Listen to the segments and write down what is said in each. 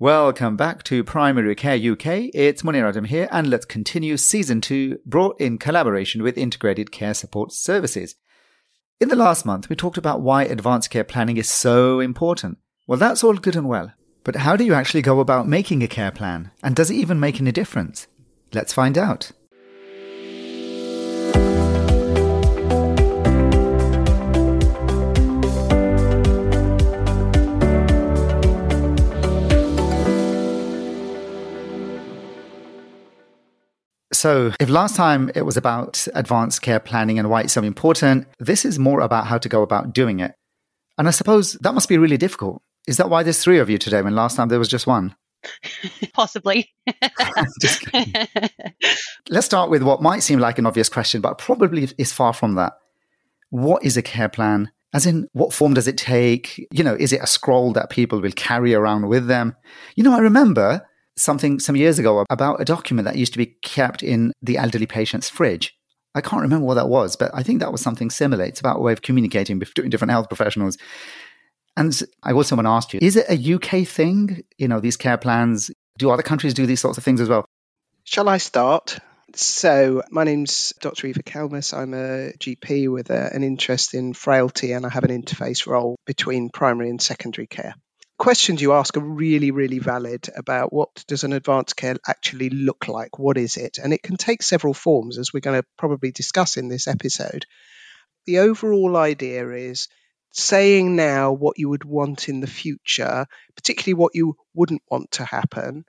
Welcome back to Primary Care UK. It's Munir Adam here, and let's continue season two, brought in collaboration with Integrated Care Support Services. In the last month, we talked about why advanced care planning is so important. Well, that's all good and well. But how do you actually go about making a care plan? And does it even make any difference? Let's find out. So, if last time it was about advanced care planning and why it's so important, this is more about how to go about doing it. And I suppose that must be really difficult. Is that why there's three of you today when last time there was just one? Possibly. Let's start with what might seem like an obvious question, but probably is far from that. What is a care plan? As in, what form does it take? You know, is it a scroll that people will carry around with them? You know, I remember something some years ago about a document that used to be kept in the elderly patient's fridge. I can't remember what that was, but I think that was something similar. It's about a way of communicating between different health professionals. And I also want to ask you, is it a UK thing? You know, these care plans, do other countries do these sorts of things as well? Shall I start? So, my name's Dr. Eva Kalmus. I'm a GP with a, an interest in frailty, and I have an interface role between primary and secondary care questions you ask are really, really valid about what does an advanced care actually look like? What is it? And it can take several forms, as we're going to probably discuss in this episode. The overall idea is saying now what you would want in the future, particularly what you wouldn't want to happen,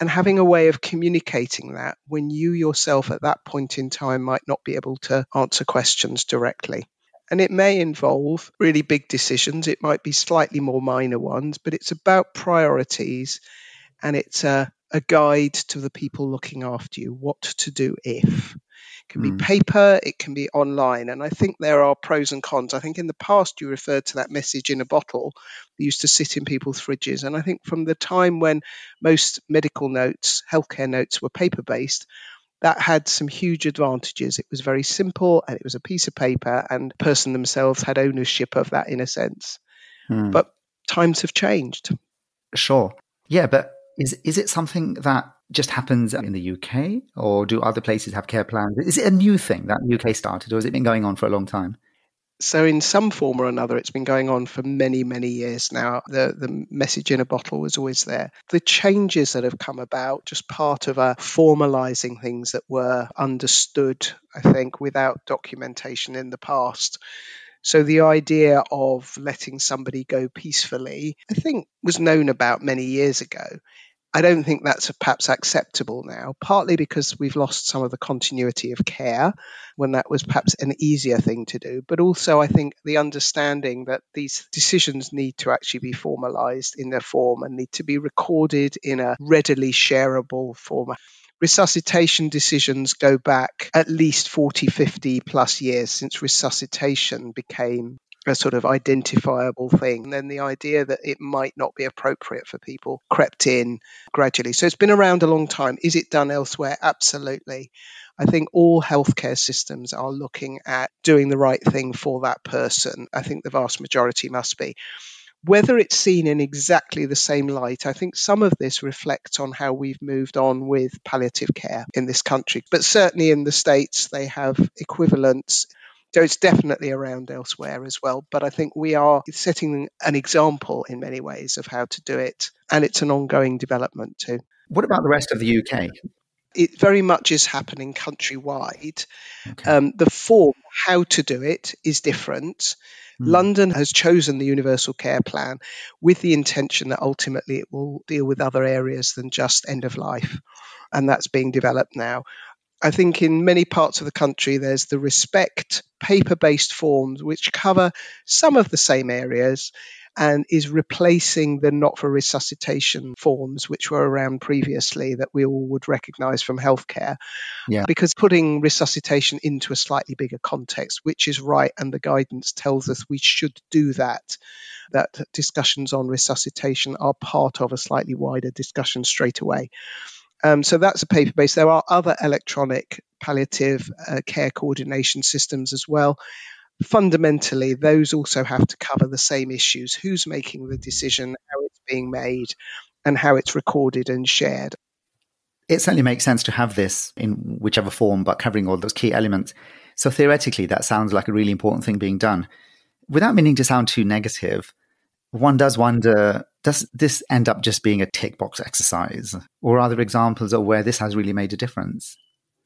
and having a way of communicating that when you yourself at that point in time might not be able to answer questions directly. And it may involve really big decisions. It might be slightly more minor ones, but it's about priorities and it's a, a guide to the people looking after you what to do if. It can mm. be paper, it can be online. And I think there are pros and cons. I think in the past you referred to that message in a bottle that used to sit in people's fridges. And I think from the time when most medical notes, healthcare notes were paper based, that had some huge advantages. It was very simple and it was a piece of paper, and the person themselves had ownership of that in a sense. Hmm. But times have changed. Sure. Yeah, but is is it something that just happens in the UK, or do other places have care plans? Is it a new thing that UK started, or has it been going on for a long time? So, in some form or another, it's been going on for many, many years now. The, the message in a bottle was always there. The changes that have come about, just part of a formalizing things that were understood, I think, without documentation in the past. So the idea of letting somebody go peacefully, I think, was known about many years ago. I don't think that's perhaps acceptable now, partly because we've lost some of the continuity of care when that was perhaps an easier thing to do, but also I think the understanding that these decisions need to actually be formalized in their form and need to be recorded in a readily shareable format resuscitation decisions go back at least 40, 50 plus years since resuscitation became a sort of identifiable thing. And then the idea that it might not be appropriate for people crept in gradually. So it's been around a long time. Is it done elsewhere? Absolutely. I think all healthcare systems are looking at doing the right thing for that person. I think the vast majority must be. Whether it's seen in exactly the same light, I think some of this reflects on how we've moved on with palliative care in this country. But certainly in the States, they have equivalents so it's definitely around elsewhere as well. But I think we are setting an example in many ways of how to do it. And it's an ongoing development too. What about the rest of the UK? It very much is happening countrywide. Okay. Um, the form, how to do it, is different. Hmm. London has chosen the Universal Care Plan with the intention that ultimately it will deal with other areas than just end of life. And that's being developed now. I think in many parts of the country, there's the Respect paper based forms, which cover some of the same areas and is replacing the not for resuscitation forms, which were around previously that we all would recognize from healthcare. Yeah. Because putting resuscitation into a slightly bigger context, which is right, and the guidance tells us we should do that that discussions on resuscitation are part of a slightly wider discussion straight away. Um, so that's a paper based. There are other electronic palliative uh, care coordination systems as well. Fundamentally, those also have to cover the same issues who's making the decision, how it's being made, and how it's recorded and shared. It certainly makes sense to have this in whichever form, but covering all those key elements. So theoretically, that sounds like a really important thing being done. Without meaning to sound too negative, one does wonder does this end up just being a tick box exercise? Or are there examples of where this has really made a difference?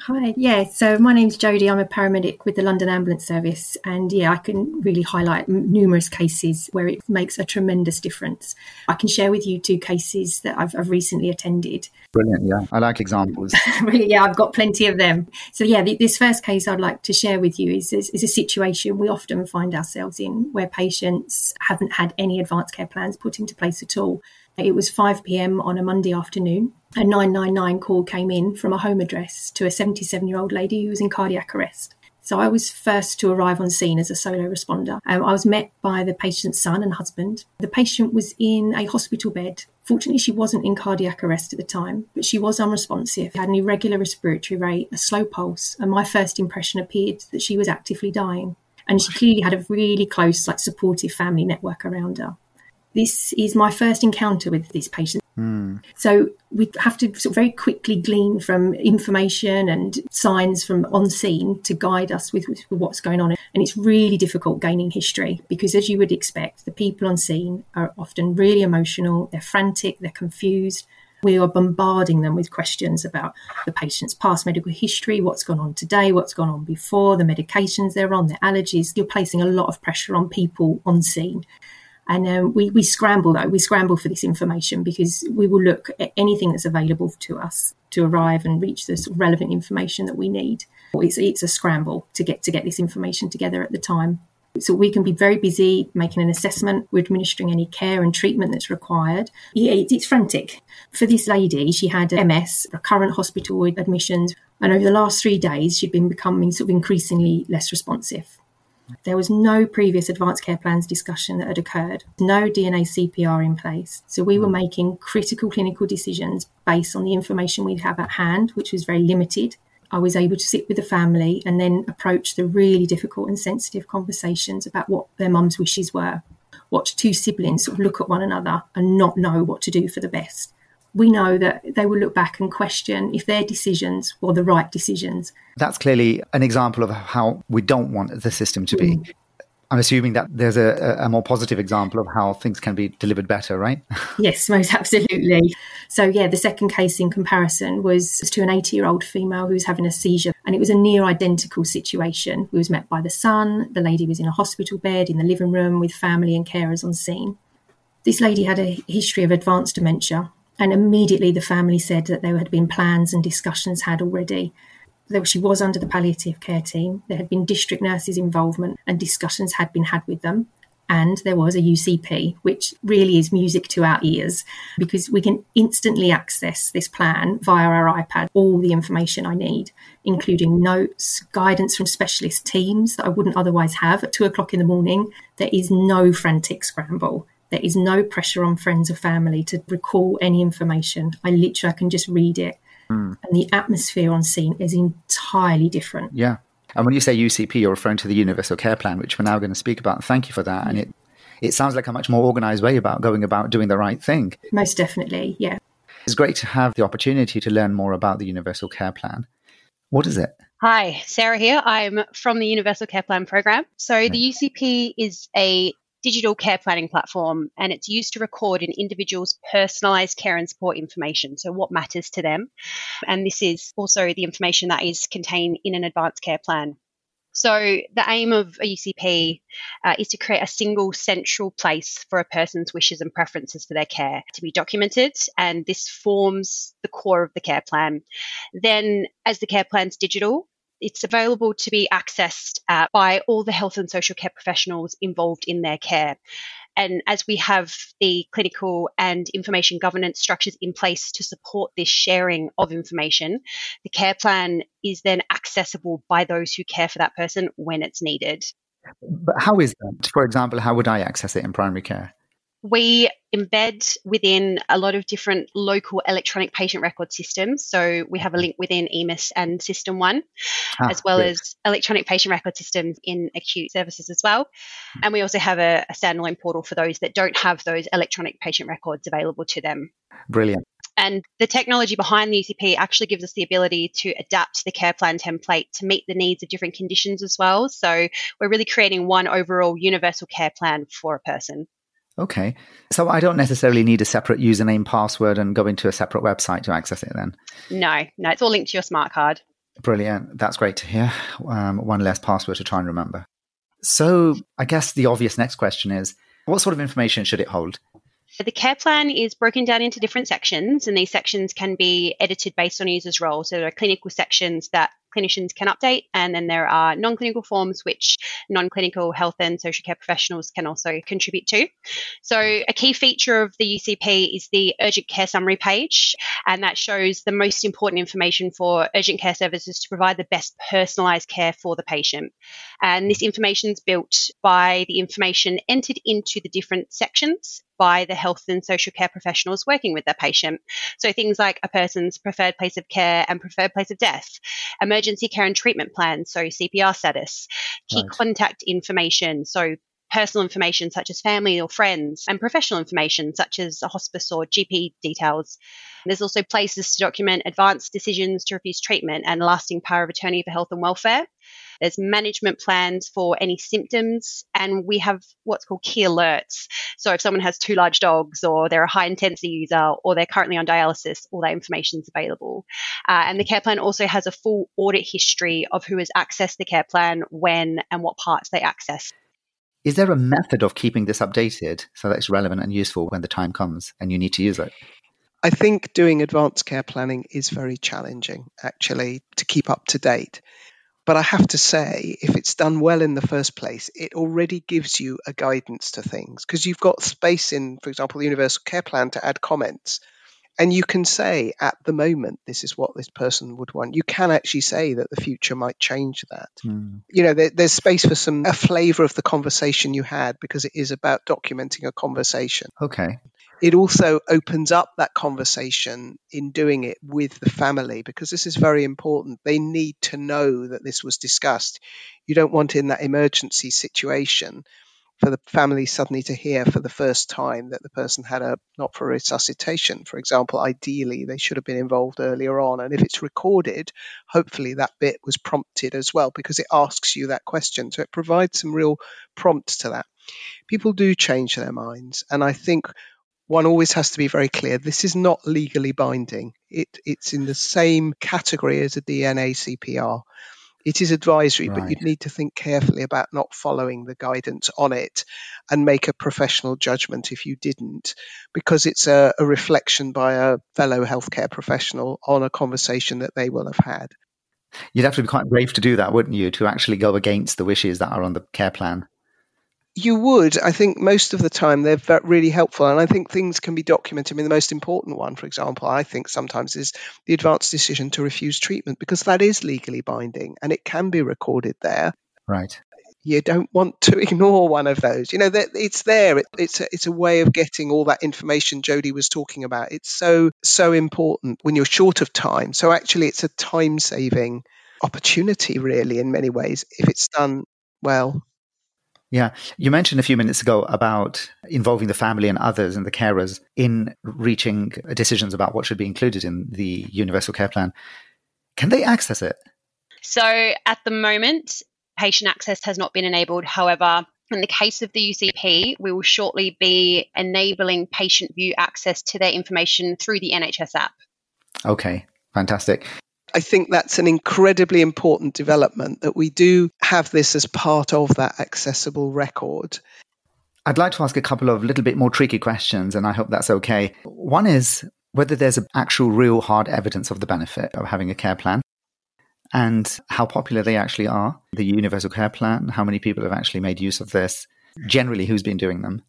Hi, yeah. So my name's Jodie. I'm a paramedic with the London Ambulance Service, and yeah, I can really highlight numerous cases where it makes a tremendous difference. I can share with you two cases that I've, I've recently attended. Brilliant, yeah. I like examples. yeah, I've got plenty of them. So yeah, the, this first case I'd like to share with you is, is is a situation we often find ourselves in where patients haven't had any advanced care plans put into place at all. It was 5 pm on a Monday afternoon a 999 call came in from a home address to a 77 year old lady who was in cardiac arrest. So I was first to arrive on scene as a solo responder. Um, I was met by the patient's son and husband. The patient was in a hospital bed. Fortunately, she wasn't in cardiac arrest at the time, but she was unresponsive, had an irregular respiratory rate, a slow pulse, and my first impression appeared that she was actively dying. And she clearly had a really close, like supportive family network around her. This is my first encounter with this patient. Mm. So we have to sort of very quickly glean from information and signs from on scene to guide us with, with, what's going on. And it's really difficult gaining history because, as you would expect, the people on scene are often really emotional, they're frantic, they're confused. We are bombarding them with questions about the patient's past medical history, what's gone on today, what's gone on before, the medications they're on, their allergies. You're placing a lot of pressure on people on scene. And um, we, we scramble though, we scramble for this information because we will look at anything that's available to us to arrive and reach of relevant information that we need. It's, it's a scramble to get to get this information together at the time. So we can be very busy making an assessment. We're administering any care and treatment that's required. Yeah, it's frantic. For this lady, she had MS, recurrent hospital admissions, and over the last three days, she'd been becoming sort of increasingly less responsive. There was no previous advanced care plans discussion that had occurred, no DNA CPR in place. So we were hmm. making critical clinical decisions based on the information we'd have at hand, which was very limited. I was able to sit with the family and then approach the really difficult and sensitive conversations about what their mum's wishes were. Watch two siblings sort of look at one another and not know what to do for the best we know that they will look back and question if their decisions were the right decisions. That's clearly an example of how we don't want the system to be. Mm. I'm assuming that there's a, a, more positive example of how things can be delivered better, right? yes, most absolutely. So, yeah, the second case in comparison was to an 80 year old female who was having a seizure, and it was a near identical situation. We was met by the son, the lady was in a hospital bed in the living room with family and carers on scene. This lady had a history of advanced dementia, and immediately the family said that there had been plans and discussions had already. She was under the palliative care team. There had been district nurses' involvement and discussions had been had with them. And there was a UCP, which really is music to our ears because we can instantly access this plan via our iPad, all the information I need, including notes, guidance from specialist teams that I wouldn't otherwise have at two o'clock in the morning. There is no frantic scramble. There is no pressure on friends or family to recall any information. I literally I can just read it. Mm. And the atmosphere on scene is entirely different. Yeah. And when you say UCP, you're referring to the Universal Care Plan, which we're now going to speak about. Thank you for that. And it it sounds like a much more organized way about going about doing the right thing. Most definitely, yeah. It's great to have the opportunity to learn more about the Universal Care Plan. What is it? Hi, Sarah here. I'm from the Universal Care Plan program. So, the UCP is a digital care planning platform and it's used to record an individual's personalized care and support information. So, what matters to them. And this is also the information that is contained in an advanced care plan. So, the aim of a UCP uh, is to create a single central place for a person's wishes and preferences for their care to be documented, and this forms the core of the care plan. Then, as the care plan's digital, it's available to be accessed uh, by all the health and social care professionals involved in their care. And as we have the clinical and information governance structures in place to support this sharing of information, the care plan is then accessible by those who care for that person when it's needed. But how is that? For example, how would I access it in primary care? We embed within a lot of different local electronic patient record systems. So we have a link within EMIS and SystmOne, ah, as well as electronic patient record systems in acute services as well. And we also have a, a standalone portal for those that don't have those electronic patient records available to them. Brilliant. And the technology behind the UCP actually gives us the ability to adapt the care plan template to meet the needs of different conditions as well. So we're really creating one overall universal care plan for a person. Okay. So I don't necessarily need a separate username, password, and go into a separate website to access it then? No, no, it's all linked to your smart card. Brilliant. That's great to hear. Um, one less password to try and remember. So I guess the obvious next question is what sort of information should it hold? The care plan is broken down into different sections, and these sections can be edited based on users' role. So there are clinical sections that clinicians can update. And then there are non clinical forms, which non clinical health and social care professionals can also contribute to. So, a key feature of the UCP is the urgent care summary page, and that shows the most important information for urgent care services to provide the best personalised care for the patient. And this information is built by the information entered into the different sections by the health and social care professionals working with their patient. So things like a person's preferred place of care and preferred place of death, emergency care and treatment plans, so CPR status, key right. contact information, so personal information such as family or friends, and professional information such as a hospice or GP details. There's also places to document advanced decisions to refuse treatment and lasting power of attorney for health and welfare. There's management plans for any symptoms, and we have what's called key alerts. So if someone has two large dogs, or they're a high intensity user, or they're currently on dialysis, all that information is available. Uh, and the care plan also has a full audit history of who has accessed the care plan, when, and what parts they access. Is there a method of keeping this updated so that it's relevant and useful when the time comes and you need to use it? I think doing advanced care planning is very challenging, actually, to keep up to date. But I have to say, if it's done well in the first place, it already gives you a guidance to things because you've got space in, for example, the Universal Care Plan to add comments. And you can say at the moment, this is what this person would want. You can actually say that the future might change that. Mm. You know, there, there's space for some, a flavor of the conversation you had because it is about documenting a conversation. Okay it also opens up that conversation in doing it with the family because this is very important. They need to know that this was discussed. You don't want in that emergency situation for the family suddenly to hear for the first time that the person had a not for resuscitation, for example. Ideally, they should have been involved earlier on. And if it's recorded, hopefully that bit was prompted as well because it asks you that question. So it provides some real prompts to that. People do change their minds. And I think one always has to be very clear. This is not legally binding. It, it's in the same category as a DNA CPR. It is advisory, right. but you'd need to think carefully about not following the guidance on it and make a professional judgment if you didn't, because it's a, a reflection by a fellow healthcare professional on a conversation that they will have had. You'd have to be quite brave to do that, wouldn't you, to actually go against the wishes that are on the care plan? You would. I think most of the time they're really helpful, and I think things can be documented. I mean, the most important one, for example, I think sometimes is the advanced decision to refuse treatment because that is legally binding and it can be recorded there. Right. You don't want to ignore one of those. You know, it's there. it's a, it's a way of getting all that information Jodie was talking about. It's so so important when you're short of time. So actually, it's a time saving opportunity, really, in many ways, if it's done well. Yeah. You mentioned a few minutes ago about involving the family and others and the carers in reaching decisions about what should be included in the Universal Care Plan. Can they access it? So at the moment, patient access has not been enabled. However, in the case of the UCP, we will shortly be enabling patient view access to their information through the NHS app. Okay, fantastic. I think that's an incredibly important development that we do have this as part of that accessible record. I'd like to ask a couple of little bit more tricky questions, and I hope that's okay. One is whether there's actual real hard evidence of the benefit of having a care plan and how popular they actually are. The Universal Care Plan, how many people have actually made use of this, generally, who's been doing them.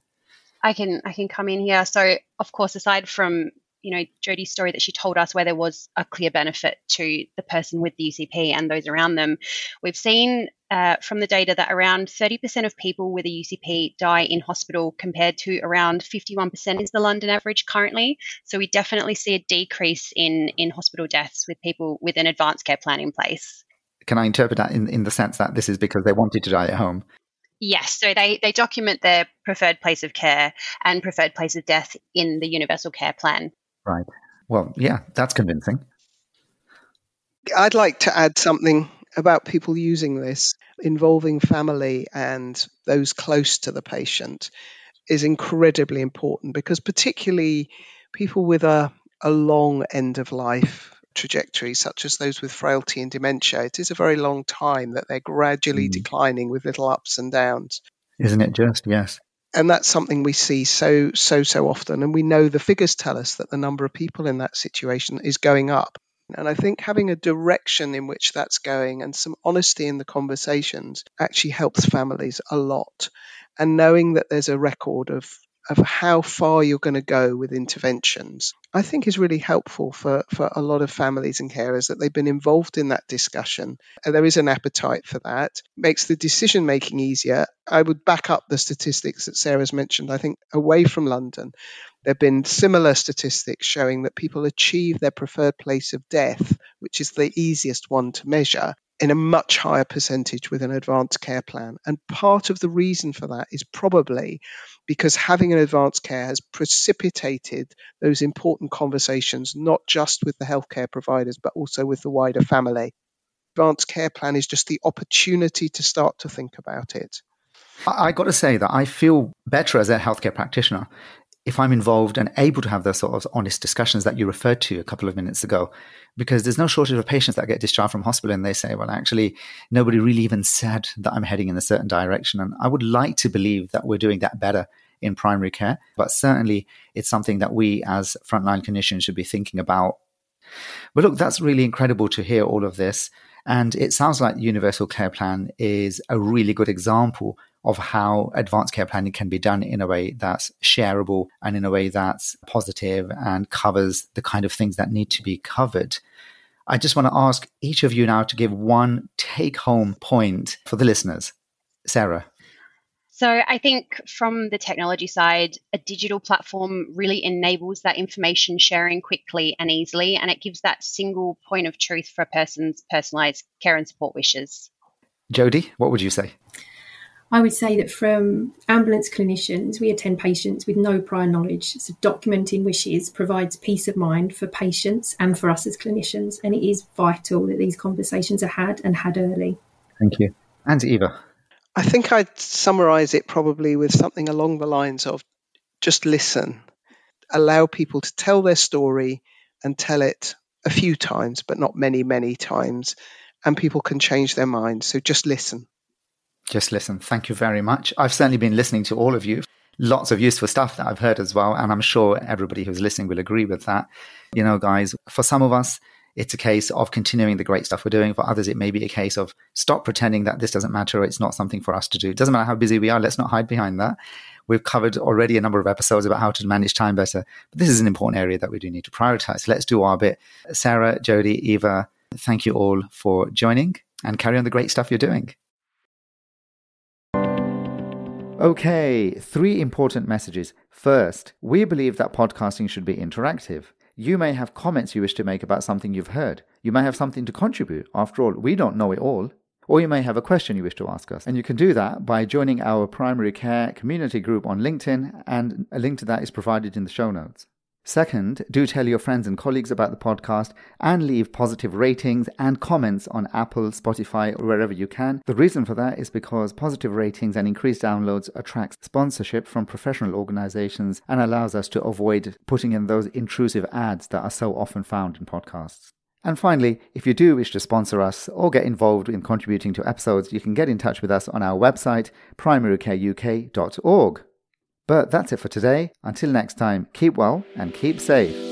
I can I can come in here. So, of course, aside from you know, Jodie's story that she told us where there was a clear benefit to the person with the UCP and those around them. We've seen uh, from the data that around 30% of people with a UCP die in hospital compared to around 51% is the London average currently. So we definitely see a decrease in, in hospital deaths with people with an advanced care plan in place. Can I interpret that in, in the sense that this is because they wanted to die at home? Yes, so they, they document their preferred place of care and preferred place of death in the universal care plan. Right. Well, yeah, that's convincing. I'd like to add something about people using this involving family and those close to the patient is incredibly important because particularly people with a, a long end of life trajectory, such as those with frailty and dementia, it is a very long time that they're gradually mm. declining with little ups and downs. Isn't it just? Yes. And that's something we see so, so, so often. And we know the figures tell us that the number of people in that situation is going up. And I think having a direction in which that's going and some honesty in the conversations actually helps families a lot. And knowing that there's a record of of how far you're going to go with interventions, I think is really helpful for, for a lot of families and carers that they've been involved in that discussion. And there is an appetite for that. Makes the decision making easier. I would back up the statistics that Sarah's mentioned. I think away from London, there have been similar statistics showing that people achieve their preferred place of death, which is the easiest one to measure, in a much higher percentage with an advanced care plan. And part of the reason for that is probably because having an advanced care has precipitated those important conversations, not just with the healthcare providers, but also with the wider family. Advanced care plan is just the opportunity to start to think about it. I got to say that I feel better as a healthcare practitioner if I'm involved and able to have those sort of honest discussions that you referred to a couple of minutes ago, because there's no shortage of patients that get discharged from hospital and they say, well, actually, nobody really even said that I'm heading in a certain direction. And I would like to believe that we're doing that better in primary care, but certainly it's something that we as frontline clinicians should be thinking about. But look, that's really incredible to hear all of this. And it sounds like the Universal Care Plan is a really good example of how advanced care planning can be done in a way that's shareable and in a way that's positive and covers the kind of things that need to be covered. I just want to ask each of you now to give one take home point for the listeners. Sarah. So I think from the technology side, a digital platform really enables that information sharing quickly and easily, and it gives that single point of truth for a person's personalized care and support wishes. Jodie, what would you say? I would say that from ambulance clinicians, we attend patients with no prior knowledge. So documenting wishes provides peace of mind for patients and for us as clinicians. And it is vital that these conversations are had and had early. Thank you. And Eva. I think I'd summarize it probably with something along the lines of just listen, allow people to tell their story and tell it a few times, but not many, many times. And people can change their minds. So just listen. Just listen. Thank you very much. I've certainly been listening to all of you. Lots of useful stuff that I've heard as well. And I'm sure everybody who's listening will agree with that. You know, guys, for some of us, it's a case of continuing the great stuff we're doing. For others, it may be a case of stop pretending that this doesn't matter it's not something for us to do. It doesn't matter how busy we are. Let's not hide behind that. We've covered already a number of episodes about how to manage time better. But this is an important area that we do need to prioritize. Let's do our bit. Sarah, Jodie, Eva, thank you all for joining and carry on the great stuff you're doing. Okay, three important messages. First, we believe that podcasting should be interactive. You may have comments you wish to make about something you've heard. You may have something to contribute. After all, we don't know it all. Or you may have a question you wish to ask us. And you can do that by joining our primary care community group on LinkedIn, and a link to that is provided in the show notes. Second, do tell your friends and colleagues about the podcast and leave positive ratings and comments on Apple, Spotify, or wherever you can. The reason for that is because positive ratings and increased downloads attracts sponsorship from professional organizations and allows us to avoid putting in those intrusive ads that are so often found in podcasts. And finally, if you do wish to sponsor us or get involved in contributing to episodes, you can get in touch with us on our website, primarycareuk.org. But that's it for today. Until next time, keep well and keep safe.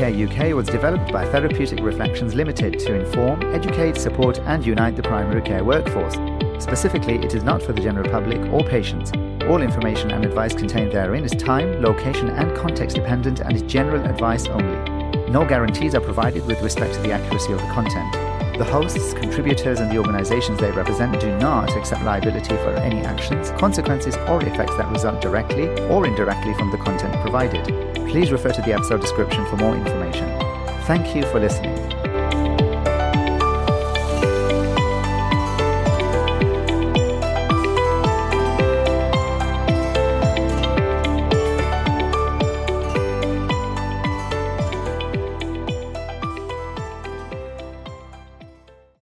Care UK was developed by Therapeutic Reflections Limited to inform, educate, support, and unite the primary care workforce. Specifically, it is not for the general public or patients. All information and advice contained therein is time, location, and context dependent and is general advice only. No guarantees are provided with respect to the accuracy of the content. The hosts, contributors, and the organizations they represent do not accept liability for any actions, consequences, or effects that result directly or indirectly from the content provided. Please refer to the episode description for more information. Thank you for listening.